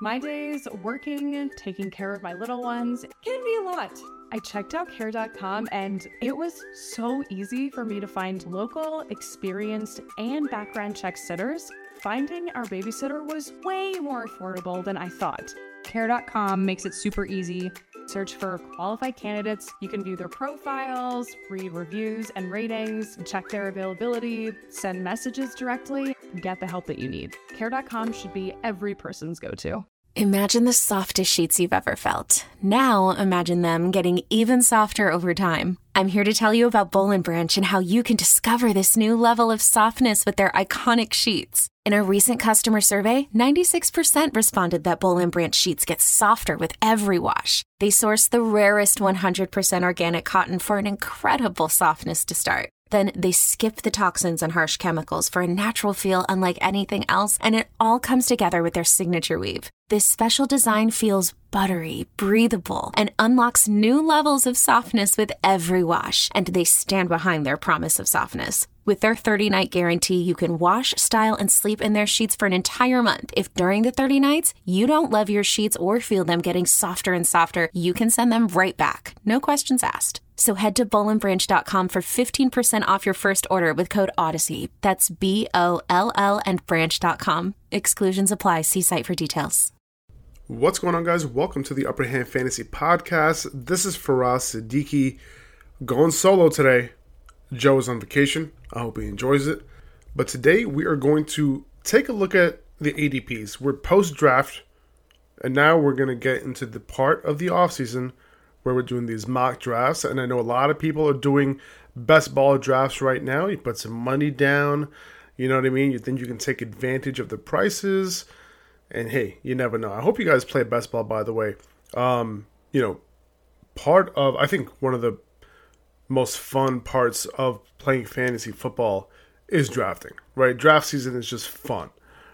My days working, taking care of my little ones can be a lot. I checked out care.com and it was so easy for me to find local, experienced, and background check sitters. Finding our babysitter was way more affordable than I thought. Care.com makes it super easy. Search for qualified candidates. You can view their profiles, read reviews and ratings, check their availability, send messages directly, get the help that you need. Care.com should be every person's go to. Imagine the softest sheets you've ever felt. Now imagine them getting even softer over time. I'm here to tell you about Boll and Branch and how you can discover this new level of softness with their iconic sheets. In a recent customer survey, 96% responded that Boll and Branch sheets get softer with every wash. They source the rarest 100% organic cotton for an incredible softness to start. Then they skip the toxins and harsh chemicals for a natural feel unlike anything else, and it all comes together with their signature weave. This special design feels buttery, breathable, and unlocks new levels of softness with every wash, and they stand behind their promise of softness. With their 30 night guarantee, you can wash, style, and sleep in their sheets for an entire month. If during the 30 nights you don't love your sheets or feel them getting softer and softer, you can send them right back. No questions asked. So head to bollandbranch.com for 15% off your first order with code Odyssey. That's B O L L and branch.com. Exclusions apply. See site for details. What's going on, guys? Welcome to the Upper Hand Fantasy Podcast. This is Faraz Siddiqi going solo today. Joe is on vacation. I hope he enjoys it. But today we are going to take a look at the ADPs. We're post draft, and now we're going to get into the part of the offseason where we're doing these mock drafts. And I know a lot of people are doing best ball drafts right now. You put some money down, you know what I mean? You think you can take advantage of the prices and hey, you never know. I hope you guys play best ball, by the way. Um, you know, part of, I think one of the most fun parts of playing fantasy football is drafting, right? Draft season is just fun,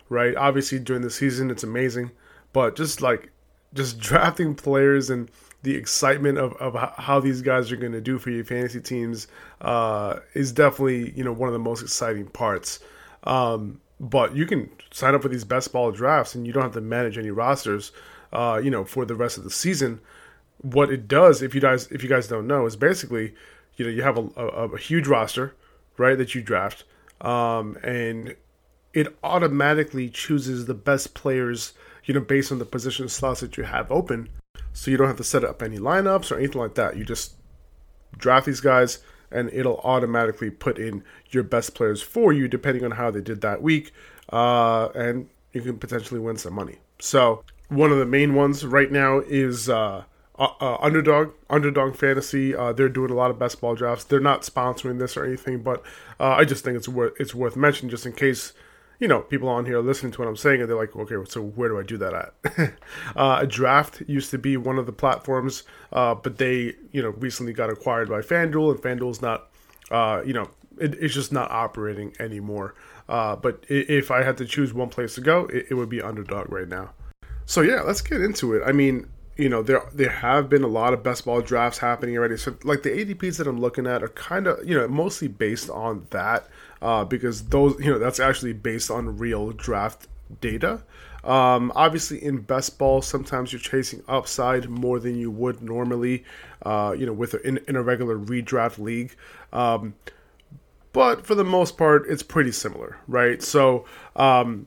right? Obviously, during the season, it's amazing, but just like, just drafting players and the excitement of, of how these guys are going to do for your fantasy teams uh, is definitely, you know, one of the most exciting parts. Um, but you can sign up for these best ball drafts and you don't have to manage any rosters, uh, you know, for the rest of the season. What it does, if you guys if you guys don't know, is basically, you know, you have a, a, a huge roster, right, that you draft, um, and it automatically chooses the best players, you know, based on the position slots that you have open. So you don't have to set up any lineups or anything like that. You just draft these guys and it'll automatically put in your best players for you depending on how they did that week, uh, and you can potentially win some money. So one of the main ones right now is uh, uh, uh, Underdog, Underdog Fantasy. Uh, they're doing a lot of best ball drafts. They're not sponsoring this or anything, but uh, I just think it's worth it's worth mentioning just in case you know, people on here listening to what I'm saying, and they're like, okay, so where do I do that at? uh, a draft used to be one of the platforms, uh, but they, you know, recently got acquired by FanDuel, and FanDuel's not, uh, you know, it, it's just not operating anymore. Uh, but if I had to choose one place to go, it, it would be Underdog right now. So yeah, let's get into it. I mean, you know there there have been a lot of best ball drafts happening already. So like the ADPs that I'm looking at are kind of you know mostly based on that uh, because those you know that's actually based on real draft data. Um, obviously, in best ball, sometimes you're chasing upside more than you would normally, uh, you know, with a, in, in a regular redraft league. Um, but for the most part, it's pretty similar, right? So um,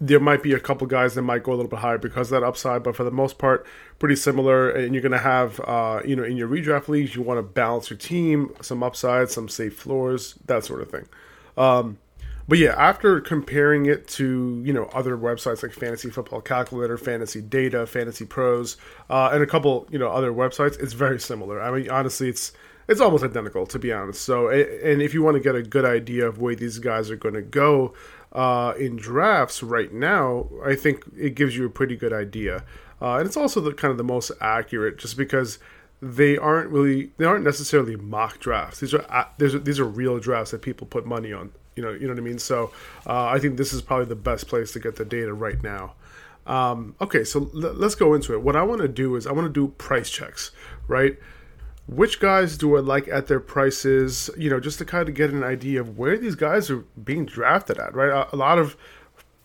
there might be a couple guys that might go a little bit higher because of that upside, but for the most part, pretty similar. And you're going to have, uh, you know, in your redraft leagues, you want to balance your team, some upside, some safe floors, that sort of thing. Um, but yeah, after comparing it to you know other websites like Fantasy Football Calculator, Fantasy Data, Fantasy Pros, uh, and a couple you know other websites, it's very similar. I mean, honestly, it's it's almost identical to be honest. So, and if you want to get a good idea of where these guys are going to go uh, in drafts right now, I think it gives you a pretty good idea. Uh, and it's also the kind of the most accurate, just because they aren't really they aren't necessarily mock drafts. These are these are, these are real drafts that people put money on. You know, you know what I mean. So uh, I think this is probably the best place to get the data right now. Um, okay, so l- let's go into it. What I want to do is I want to do price checks, right? Which guys do I like at their prices? You know, just to kind of get an idea of where these guys are being drafted at, right? A, a lot of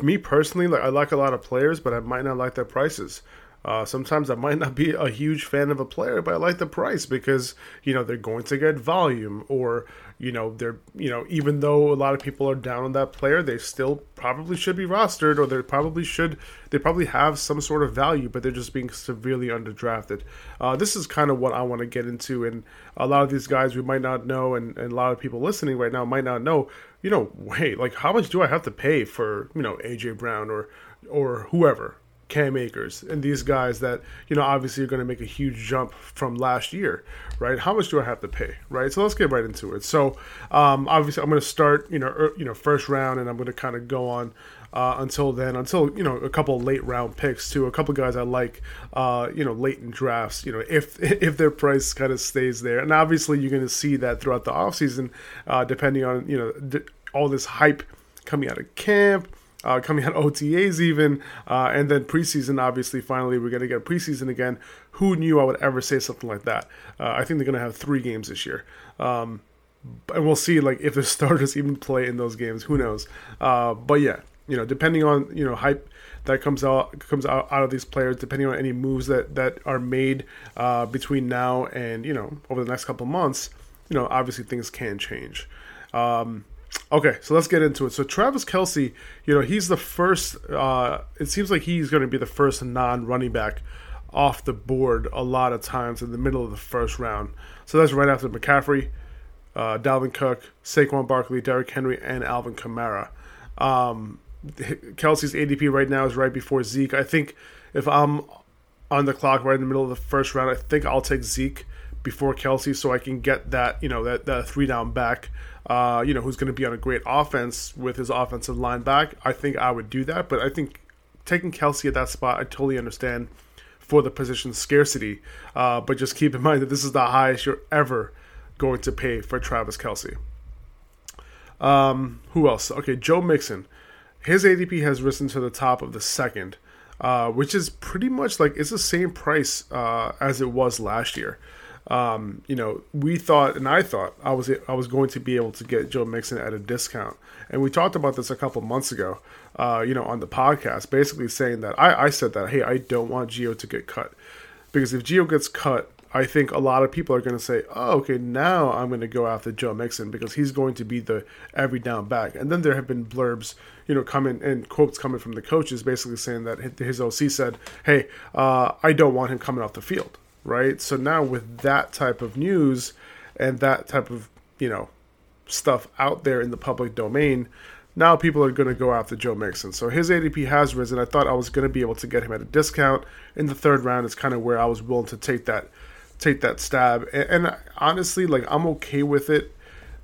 me personally, like I like a lot of players, but I might not like their prices. Uh, sometimes I might not be a huge fan of a player, but I like the price because you know they're going to get volume, or you know they're you know even though a lot of people are down on that player, they still probably should be rostered, or they probably should they probably have some sort of value, but they're just being severely underdrafted. Uh, this is kind of what I want to get into, and a lot of these guys we might not know, and, and a lot of people listening right now might not know. You know, wait, like how much do I have to pay for you know AJ Brown or or whoever Cam Akers and these guys that you know obviously are going to make a huge jump from last year, right? How much do I have to pay, right? So let's get right into it. So um, obviously I'm going to start you know er, you know first round and I'm going to kind of go on uh, until then, until you know a couple late round picks too, a couple guys I like, uh, you know, late in drafts. You know, if if their price kind of stays there, and obviously you're going to see that throughout the offseason, uh, depending on you know all this hype coming out of camp uh, coming out OTAs even, uh, and then preseason. Obviously, finally we're going to get preseason again. Who knew I would ever say something like that? Uh, I think they're going to have three games this year, um, and we'll see like if the starters even play in those games. Who knows? Uh, but yeah, you know, depending on you know hype that comes out comes out, out of these players, depending on any moves that that are made uh, between now and you know over the next couple months, you know, obviously things can change. Um, Okay, so let's get into it. So Travis Kelce, you know, he's the first. Uh, it seems like he's going to be the first non-running back off the board a lot of times in the middle of the first round. So that's right after McCaffrey, uh, Dalvin Cook, Saquon Barkley, Derrick Henry, and Alvin Kamara. Um, Kelce's ADP right now is right before Zeke. I think if I'm on the clock right in the middle of the first round, I think I'll take Zeke before Kelce so I can get that you know that, that three down back uh, you know, who's going to be on a great offense with his offensive line back, I think I would do that. But I think taking Kelce at that spot, I totally understand for the position scarcity. Uh, but just keep in mind that this is the highest you're ever going to pay for Travis Kelce. Um, who else? Okay, Joe Mixon. His ADP has risen to the top of the second, uh, which is pretty much like it's the same price uh, as it was last year um, you know, we thought, and I thought I was I was going to be able to get Joe Mixon at a discount, and we talked about this a couple months ago, uh, you know, on the podcast, basically saying that I, I said that hey, I don't want Gio to get cut. Because if Gio gets cut, I think a lot of people are going to say, oh, okay, now I'm going to go after Joe Mixon because he's going to be the every down back. And then there have been blurbs, you know, coming and quotes coming from the coaches basically saying that his OC said, hey, uh, I don't want him coming off the field right? So now with that type of news and that type of, you know, stuff out there in the public domain, now people are going to go after Joe Mixon. So his ADP has risen. I thought I was going to be able to get him at a discount in the third round. It's kind of where I was willing to take that take that stab. And, and honestly, like I'm okay with it,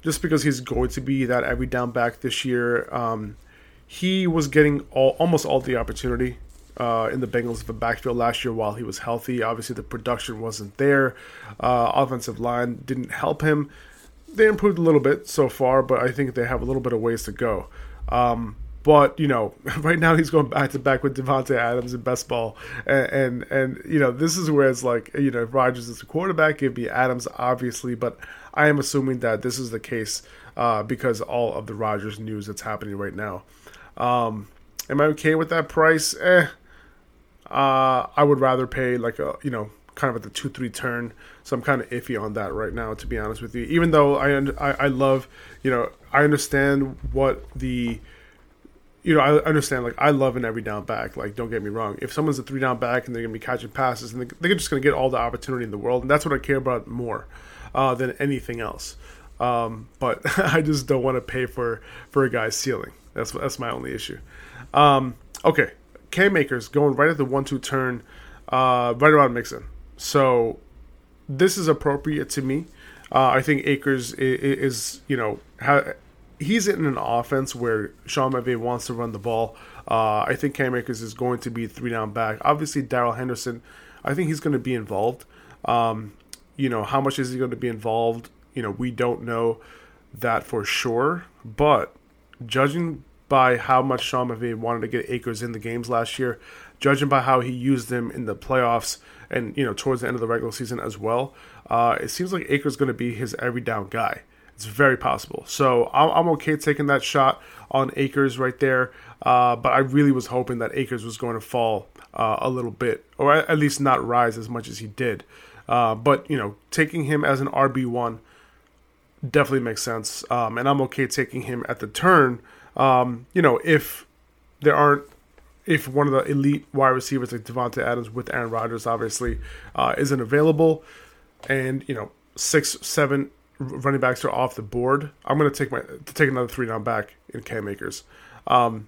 just because he's going to be that every down back this year. Um, he was getting all, almost all the opportunity uh, in the Bengals of the backfield last year while he was healthy. Obviously, the production wasn't there. Uh, offensive line didn't help him. They improved a little bit so far, but I think they have a little bit of ways to go. Um, but you know, right now he's going back to back with Davante Adams in best ball, and, and, and you know this is where it's like you know if Rodgers is the quarterback, it'd be Adams obviously, but I am assuming that this is the case uh, because all of the Rodgers news that's happening right now. Um, am I okay with that price? Eh, uh, I would rather pay like a you know kind of at the two three turn. So I'm kind of iffy on that right now, to be honest with you. Even though I I, I love you know I understand what the you know, I understand. Like, I love an every down back. Like, don't get me wrong. If someone's a three down back and they're gonna be catching passes, and they're just gonna get all the opportunity in the world, and that's what I care about more uh, than anything else. Um, but I just don't want to pay for for a guy's ceiling. That's that's my only issue. Um, okay, Cam Akers going right at the one two turn, uh, right around Mixon. So this is appropriate to me. Uh, I think Akers is, is you know, ha- he's in an offense where Sean McVay wants to run the ball. Uh, I think Cam Akers is going to be three down back. Obviously, Darrell Henderson, I think he's going to be involved. Um, you know, how much is he going to be involved? You know, we don't know that for sure. But judging by how much Sean McVay wanted to get Akers in the games last year, judging by how he used them in the playoffs and you know towards the end of the regular season as well. Uh, it seems like Akers going to be his every down guy, It's very possible. So I'm, okay taking that shot on Akers right there. Uh, but I really was hoping that Akers was going to fall uh, a little bit, or at least not rise as much as he did. Uh, but you know, taking him as an RB one definitely makes sense, um, and I'm okay taking him at the turn. Um, you know, if there aren't, if one of the elite wide receivers like Davante Adams with Aaron Rodgers obviously uh, isn't available, and you know six, seven running backs are off the board, I'm going to take my to take another three down back in Cam Akers. Um,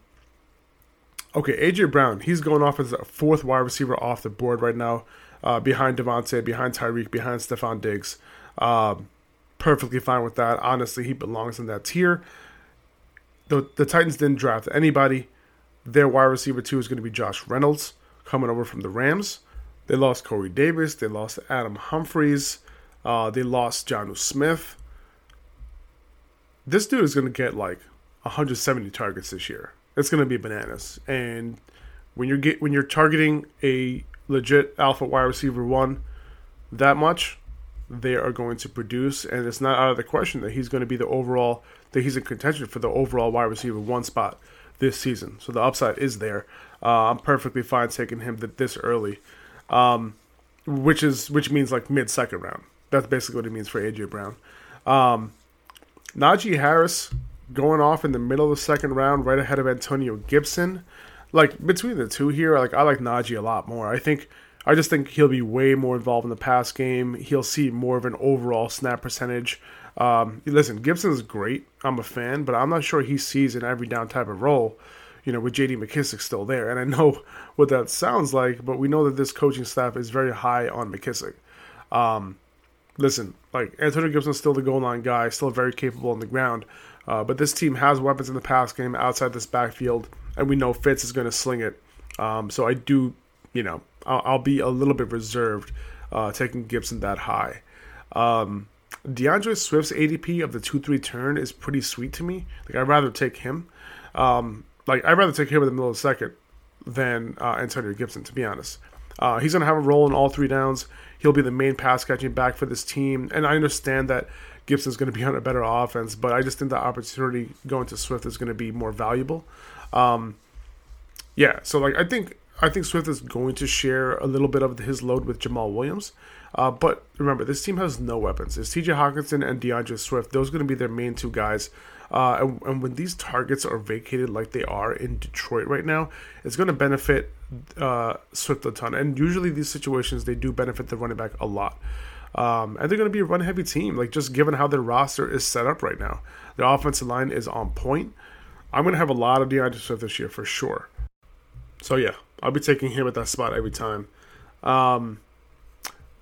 okay, AJ Brown, he's going off as a fourth wide receiver off the board right now, uh, behind Davante, behind Tyreek, behind Stefon Diggs. Um, perfectly fine with that. Honestly, he belongs in that tier. The the Titans didn't draft anybody. Their wide receiver two is going to be Josh Reynolds coming over from the Rams. They lost Corey Davis. They lost Adam Humphries. Uh, they lost Jonnu Smith. This dude is going to get like 170 targets this year. It's going to be bananas. And when you're get when you're targeting a legit alpha wide receiver one that much, they are going to produce, and it's not out of the question that he's going to be the overall that he's in contention for the overall wide receiver one spot this season. So the upside is there. Uh, I'm perfectly fine taking him this early, um, which is which means like mid second round. That's basically what it means for AJ Brown. Um, Najee Harris going off in the middle of the second round, right ahead of Antonio Gibson. Like between the two here, like I like Najee a lot more. I think I just think he'll be way more involved in the pass game. He'll see more of an overall snap percentage. Um, listen, Gibson's great. I'm a fan, but I'm not sure he sees an every down type of role. You know, with J.D. McKissic still there, and I know what that sounds like, but we know that this coaching staff is very high on McKissic. Um, listen, like Antonio Gibson's still the goal line guy, still very capable on the ground. Uh, but this team has weapons in the pass game outside this backfield, and we know Fitz is going to sling it. Um, so I do, you know, I'll, I'll be a little bit reserved uh, taking Gibson that high. Um, D'Andre Swift's ADP of the two three turn is pretty sweet to me. Like I'd rather take him. Um, like I'd rather take him in the middle of the second than uh, Antonio Gibson, to be honest. Uh, he's to have a role in all three downs. He'll be the main pass catching back for this team. And I understand that Gibson's to be on a better offense, but I just think the opportunity going to Swift is to be more valuable. Um, yeah, so like I think I think Swift is going to share a little bit of his load with Jamaal Williams. Uh, but remember, this team has no weapons. It's TJ Hockenson and D'Andre Swift. Those are going to be their main two guys. Uh, and, and, when these targets are vacated like they are in Detroit right now, it's going to benefit uh, Swift a ton. And usually, these situations they do benefit the running back a lot. Um, and they're going to be a run heavy team, like just given how their roster is set up right now. Their offensive line is on point. I'm going to have a lot of D'Andre Swift this year for sure. So, yeah, I'll be taking him at that spot every time. Um,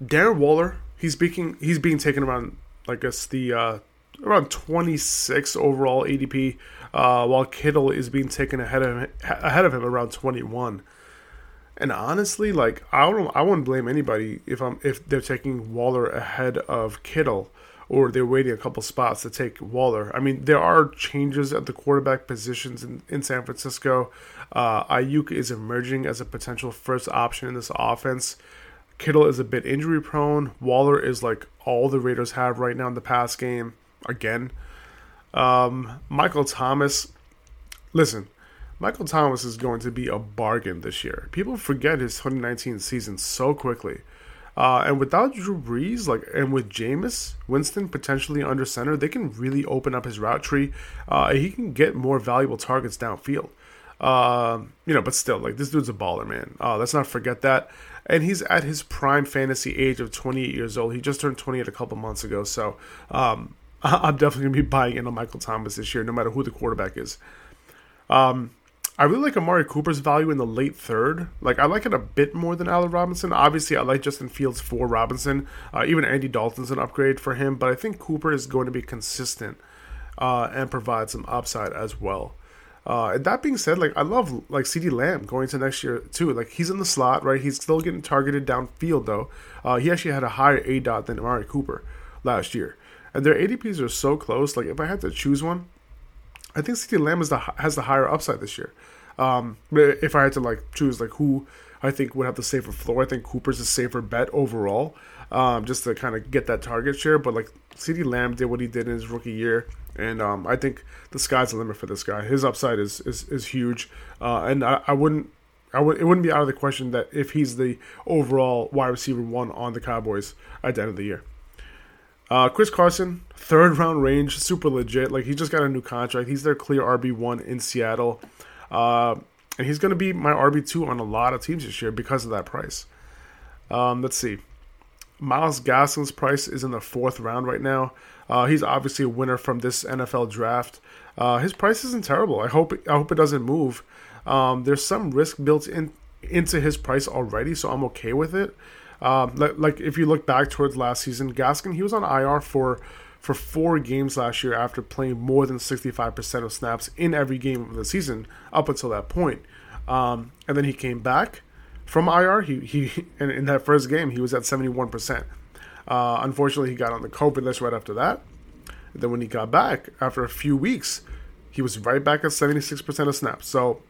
Darren Waller, he's being he's being taken around, I guess the uh, around 26 overall ADP, uh, while Kittle is being taken ahead of him, ahead of him around 21. And honestly, like I don't, I wouldn't blame anybody if I'm if they're taking Waller ahead of Kittle or they're waiting a couple spots to take Waller. I mean, there are changes at the quarterback positions in, in San Francisco. Uh, Aiyuk is emerging as a potential first option in this offense. Kittle is a bit injury prone. Waller is like all the Raiders have right now in the pass game. Again, um, Michael Thomas. Listen, Michael Thomas is going to be a bargain this year. People forget his 2019 season so quickly. Uh, and without Drew Brees, like, and with Jameis Winston potentially under center, they can really open up his route tree. Uh, he can get more valuable targets downfield. Uh, you know, but still, like, this dude's a baller, man. Uh, let's not forget that. And he's at his prime fantasy age of 28 years old. He just turned 28 a couple months ago. So, um, I'm definitely going to be buying into Michael Thomas this year, no matter who the quarterback is. Um, I really like Amari Cooper's value in the late third. Like I like it a bit more than Allen Robinson. Obviously, I like Justin Fields for Robinson. Uh, even Andy Dalton's an upgrade for him, but I think Cooper is going to be consistent uh, and provide some upside as well. Uh, and that being said, like I love like CeeDee Lamb going to next year too. Like he's in the slot, right? He's still getting targeted downfield though. Uh, he actually had a higher aDOT than Amari Cooper last year, and their ADPs are so close. Like if I had to choose one, I think CeeDee Lamb is the has the higher upside this year. Um, if I had to like choose like who I think would have the safer floor, I think Cooper's a safer bet overall, um, just to kind of get that target share. But like CeeDee Lamb did what he did in his rookie year, and um, I think the sky's the limit for this guy. His upside is is, is huge, uh, and I, I wouldn't. I would, it wouldn't be out of the question that if he's the overall wide receiver one on the Cowboys at the end of the year. Uh, Chris Carson, third round range, super legit. Like he just got a new contract. He's their clear RB one in Seattle, uh, and he's going to be my RB two on a lot of teams this year because of that price. Um, let's see. Myles Gaskin's price is in the fourth round right now. Uh, he's obviously a winner from this NFL draft. Uh, his price isn't terrible. I hope I hope it doesn't move. Um, there's some risk built in into his price already, so I'm okay with it. Um, like, if you look back towards last season, Gaskin he was on IR for for four games last year after playing more than 65% of snaps in every game of the season up until that point. Um, and then he came back from IR. He he in, in that first game he was at 71%. Uh, unfortunately, he got on the COVID list right after that. And then when he got back after a few weeks, he was right back at 76% of snaps. So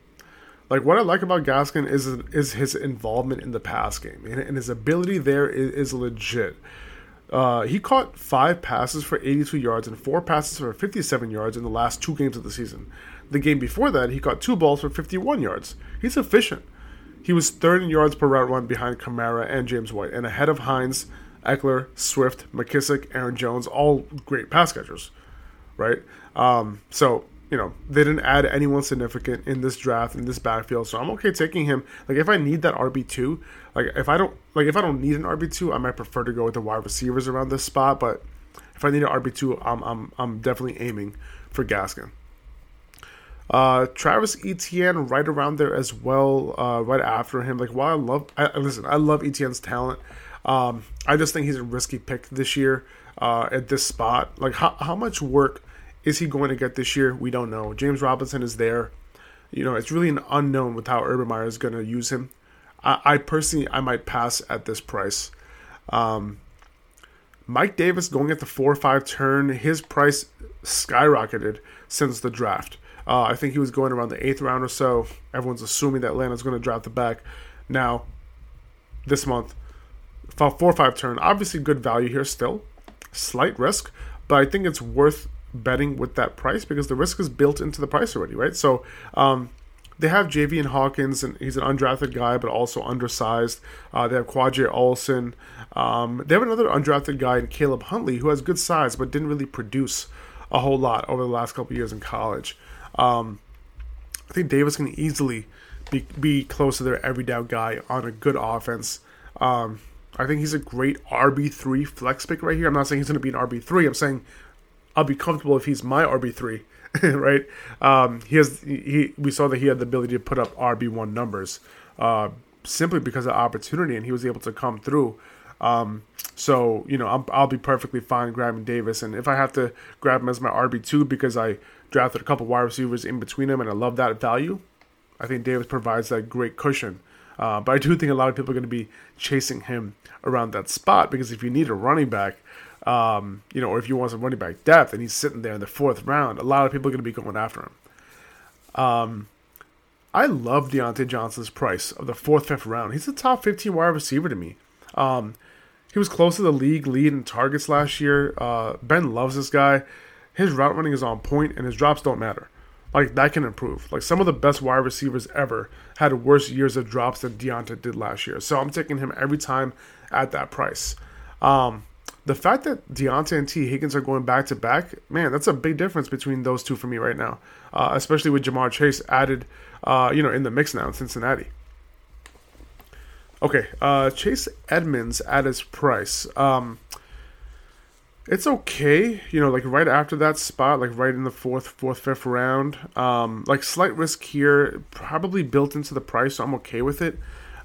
like what I like about Gaskin is is his involvement in the pass game and, and his ability there is, is legit. Uh, he caught five passes for 82 yards and four passes for 57 yards in the last two games of the season. The game before that, he caught two balls for 51 yards. He's efficient. He was third in yards per route run behind Kamara and James White, and ahead of Hines, Ekeler, Swift, McKissic, Aaron Jones, all great pass catchers, right? Um, so you know, they didn't add anyone significant in this draft in this backfield, so I'm okay taking him. Like if I need that RB two, like if I don't like if I don't need an RB two, I might prefer to go with the wide receivers around this spot. But if I need an RB two, I'm I'm I'm definitely aiming for Gaskin. Uh, Travis Etienne right around there as well, uh, right after him. Like while I love, I, listen, I love Etienne's talent. Um, I just think he's a risky pick this year uh, at this spot. Like how how much work is he going to get this year? We don't know. James Robinson is there. You know, it's really an unknown with how Urban Meyer is going to use him. I, I, personally, I might pass at this price. Um, Mike Davis going at the four or five turn, his price skyrocketed since the draft. Uh, I think he was going around the eighth round or so. Everyone's assuming that Atlanta's going to draft the back. Now, this month, four or five turn, obviously good value here still, slight risk, but I think it's worth betting with that price because the risk is built into the price already, right? So um, they have Javian Hawkins, and he's an undrafted guy, but also undersized. Uh, they have Qadree Ollison. Um, they have another undrafted guy, in Caleb Huntley, who has good size but didn't really produce a whole lot over the last couple years in college. Um, I think Davis can easily be, be close to their every down guy on a good offense. Um, I think he's a great RB3 flex pick right here. I'm not saying he's going to be an RB3. I'm saying I'll be comfortable if he's my RB three, right? Um, he has he we saw that he had the ability to put up RB one numbers uh, simply because of opportunity, and he was able to come through. Um, so you know I'll, I'll, be perfectly fine grabbing Davis, and if I have to grab him as my RB two because I drafted a couple wide receivers in between them, and I love that value, I think Davis provides that great cushion. Uh, but I do think a lot of people are going to be chasing him around that spot because if you need a running back, um, you know, or if you want some running back depth and he's sitting there in the fourth round, a lot of people are going to be going after him. Um, I love Diontae Johnson's price of the fourth, fifth round. He's a top 15 wide receiver to me. Um, he was close to the league lead in targets last year. Uh, Ben loves this guy. His route running is on point, and his drops don't matter. Like that can improve. Like some of the best wide receivers ever had worse years of drops than Diontae did last year. So I'm taking him every time at that price. Um, the fact that Diontae and Tee Higgins are going back to back, man, that's a big difference between those two for me right now. Uh, especially with Ja'Marr Chase added, uh, you know, in the mix now in Cincinnati. Okay, uh, Chase Edmonds at his price. Um, it's okay, you know, like right after that spot, like right in the fourth, fourth, fifth round. Um, like slight risk here, probably built into the price, so I'm okay with it.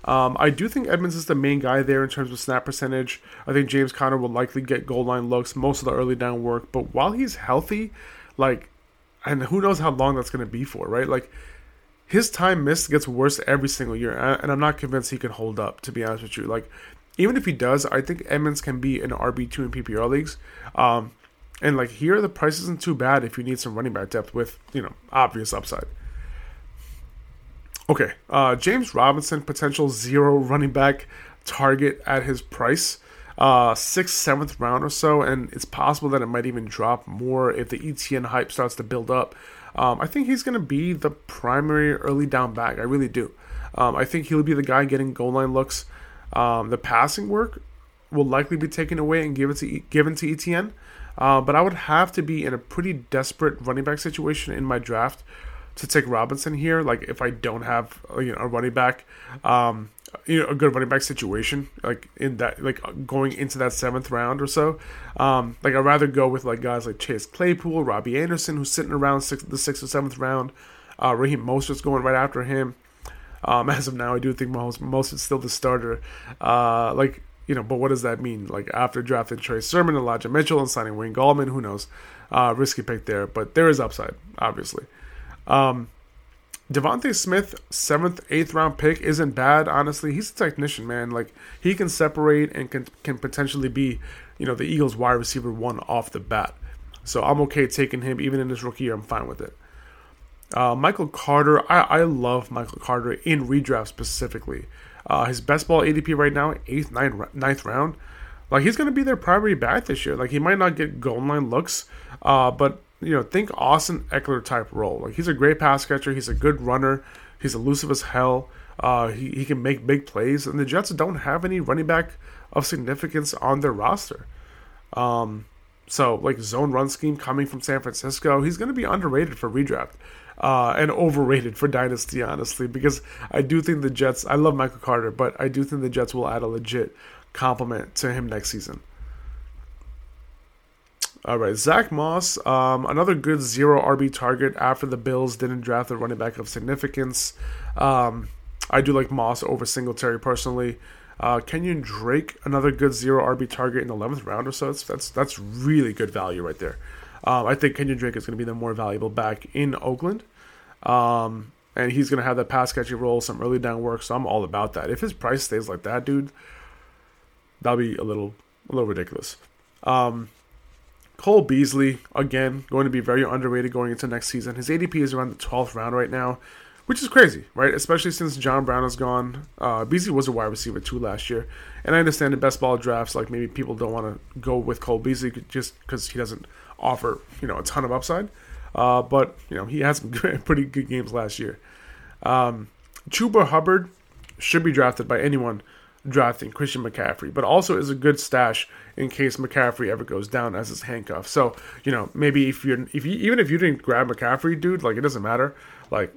Um, I do think Edmonds is the main guy there in terms of snap percentage. I think James Conner will likely get goal line looks, most of the early down work. But while he's healthy, like, and who knows how long that's going to be for, right? Like, his time missed gets worse every single year, and I'm not convinced he can hold up. To be honest with you, like, even if he does, I think Edmonds can be an RB two in PPR leagues. Um, and like here, the price isn't too bad if you need some running back depth with you know obvious upside. Okay, uh, James Robinson, potential zero running back target at his price. uh, sixth, seventh round or so, and it's possible that it might even drop more if the Etienne hype starts to build up. Um, I think he's going to be the primary early down back. I really do. Um, I think he'll be the guy getting goal line looks. Um, the passing work will likely be taken away and given to given to Etienne. Uh, but I would have to be in a pretty desperate running back situation in my draft to take Robinson here. Like if I don't have you know, a running back, um, you know, a good running back situation, like in that, like going into that seventh round or so. Um, like I'd rather go with like guys like Chase Claypool, Robbie Anderson, who's sitting around six, the sixth or seventh round. Uh, Raheem Mostert's going right after him. Um, as of now, I do think most most is still the starter. Uh, like you know, but what does that mean? Like after drafting Trey Sermon, Elijah Mitchell, and signing Wayne Gallman, who knows? Uh, risky pick there, but there is upside, obviously. Um, DeVonta Smith, seventh, eighth round pick, isn't bad. Honestly, he's a technician, man. Like he can separate and can can potentially be, you know, the Eagles' wide receiver one off the bat. So I'm okay taking him even in his rookie year. I'm fine with it. Uh, Michael Carter, I, I love Michael Carter in redraft specifically. Uh, his best ball ADP right now, eighth, ninth, ninth round. Like he's going to be their primary back this year. Like he might not get goal line looks, uh, but you know, think Austin Ekeler type role. Like he's a great pass catcher. He's a good runner. He's elusive as hell. Uh, he, he can make big plays, and the Jets don't have any running back of significance on their roster. Um, so like zone run scheme coming from San Francisco, he's going to be underrated for redraft uh, and overrated for dynasty, honestly, because I do think the Jets. I love Michael Carter, but I do think the Jets will add a legit compliment to him next season. All right, Zach Moss, um, another good zero RB target after the Bills didn't draft a running back of significance. Um, I do like Moss over Singletary personally. Uh, Kenyon Drake, another good zero RB target in the eleventh round or so. That's that's, that's really good value right there. Um, I think Kenyon Drake is going to be the more valuable back in Oakland. Um, and he's going to have that pass catching role, some early down work. So I'm all about that. If his price stays like that, dude, that'll be a little a little ridiculous. Um, Cole Beasley, again, going to be very underrated going into next season. His ADP is around the 12th round right now, which is crazy, right? Especially since John Brown is gone. Uh, Beasley was a wide receiver too last year. And I understand in best ball drafts, like maybe people don't want to go with Cole Beasley just because he doesn't offer, you know, a ton of upside. Uh, but you know he had some pretty good games last year. Um, Chuba Hubbard should be drafted by anyone drafting Christian McCaffrey, but also is a good stash in case McCaffrey ever goes down as his handcuff. So you know maybe if you're if you even if you didn't grab McCaffrey, dude, like it doesn't matter. Like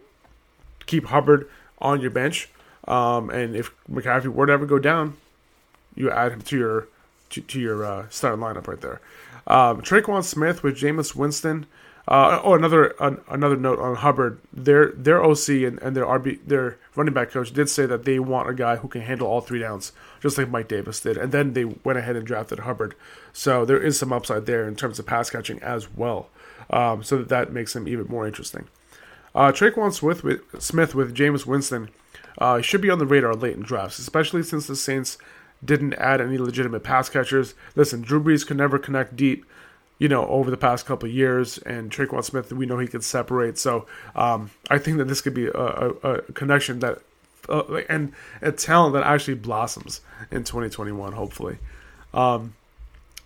keep Hubbard on your bench, um, and if McCaffrey were to ever go down, you add him to your to, to your uh, starting lineup right there. Um, Tre'Quan Smith with Jameis Winston. Uh, oh, another another note on Hubbard. Their their OC and, and their RB their running back coach did say that they want a guy who can handle all three downs, just like Mike Davis did. And then they went ahead and drafted Hubbard. So there is some upside there in terms of pass catching as well. Um, so that, that makes him even more interesting. Uh, Tre'Quan Smith with Smith with Jameis Winston uh, should be on the radar late in drafts, especially since the Saints didn't add any legitimate pass catchers. Listen, Drew Brees could never connect deep you know, over the past couple years. And Tre'Quan Smith, we know he can separate. So um, I think that this could be a, a, a connection that uh, and a talent that actually blossoms in 2021, hopefully. Um,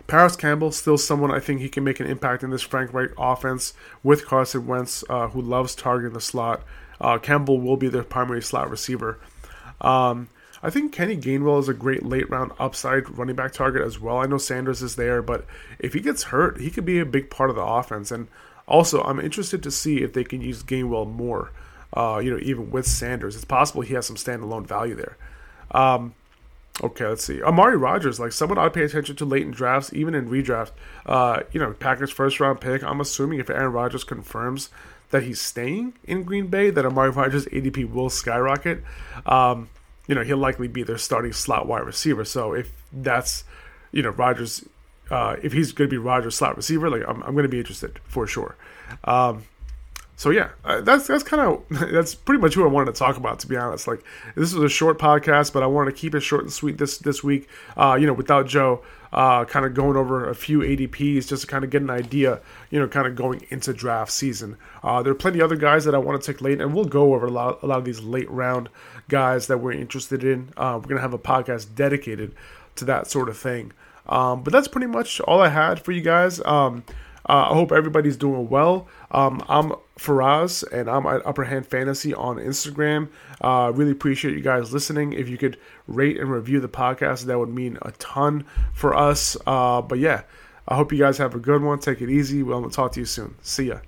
Parris Campbell, still someone I think he can make an impact in this Frank Reich offense with Carson Wentz, uh, who loves targeting the slot. Uh, Campbell will be their primary slot receiver. Um, I think Kenny Gainwell is a great late round upside running back target as well. I know Sanders is there, but if he gets hurt, he could be a big part of the offense. And also, I'm interested to see if they can use Gainwell more. Uh, you know, even with Sanders, it's possible he has some standalone value there. Um, okay, let's see. Amari Rodgers, like someone I'd pay attention to late in drafts, even in redraft. Uh, you know, Packers first round pick. I'm assuming if Aaron Rodgers confirms that he's staying in Green Bay, that Amari Rodgers' ADP will skyrocket. Um, you know, he'll likely be their starting slot wide receiver. So if that's, you know, Rodgers, uh, if he's going to be Rodgers slot receiver, like I'm, I'm going to be interested for sure. Um, so yeah, uh, that's that's kind of that's pretty much who I wanted to talk about. To be honest, like this was a short podcast, but I wanted to keep it short and sweet this this week. Uh, you know, without Joe, uh, kind of going over a few ADPs just to kind of get an idea. You know, kind of going into draft season. Uh, there are plenty of other guys that I want to take late, and we'll go over a lot a lot of these late round guys that we're interested in. Uh, we're gonna have a podcast dedicated to that sort of thing. Um, but that's pretty much all I had for you guys. Um, uh, I hope everybody's doing well. Um, I'm Faraz, and I'm at Upper Hand Fantasy on Instagram. Uh, really appreciate you guys listening. If you could rate and review the podcast, that would mean a ton for us. Uh, but yeah, I hope you guys have a good one. Take it easy. We'll talk to you soon. See ya.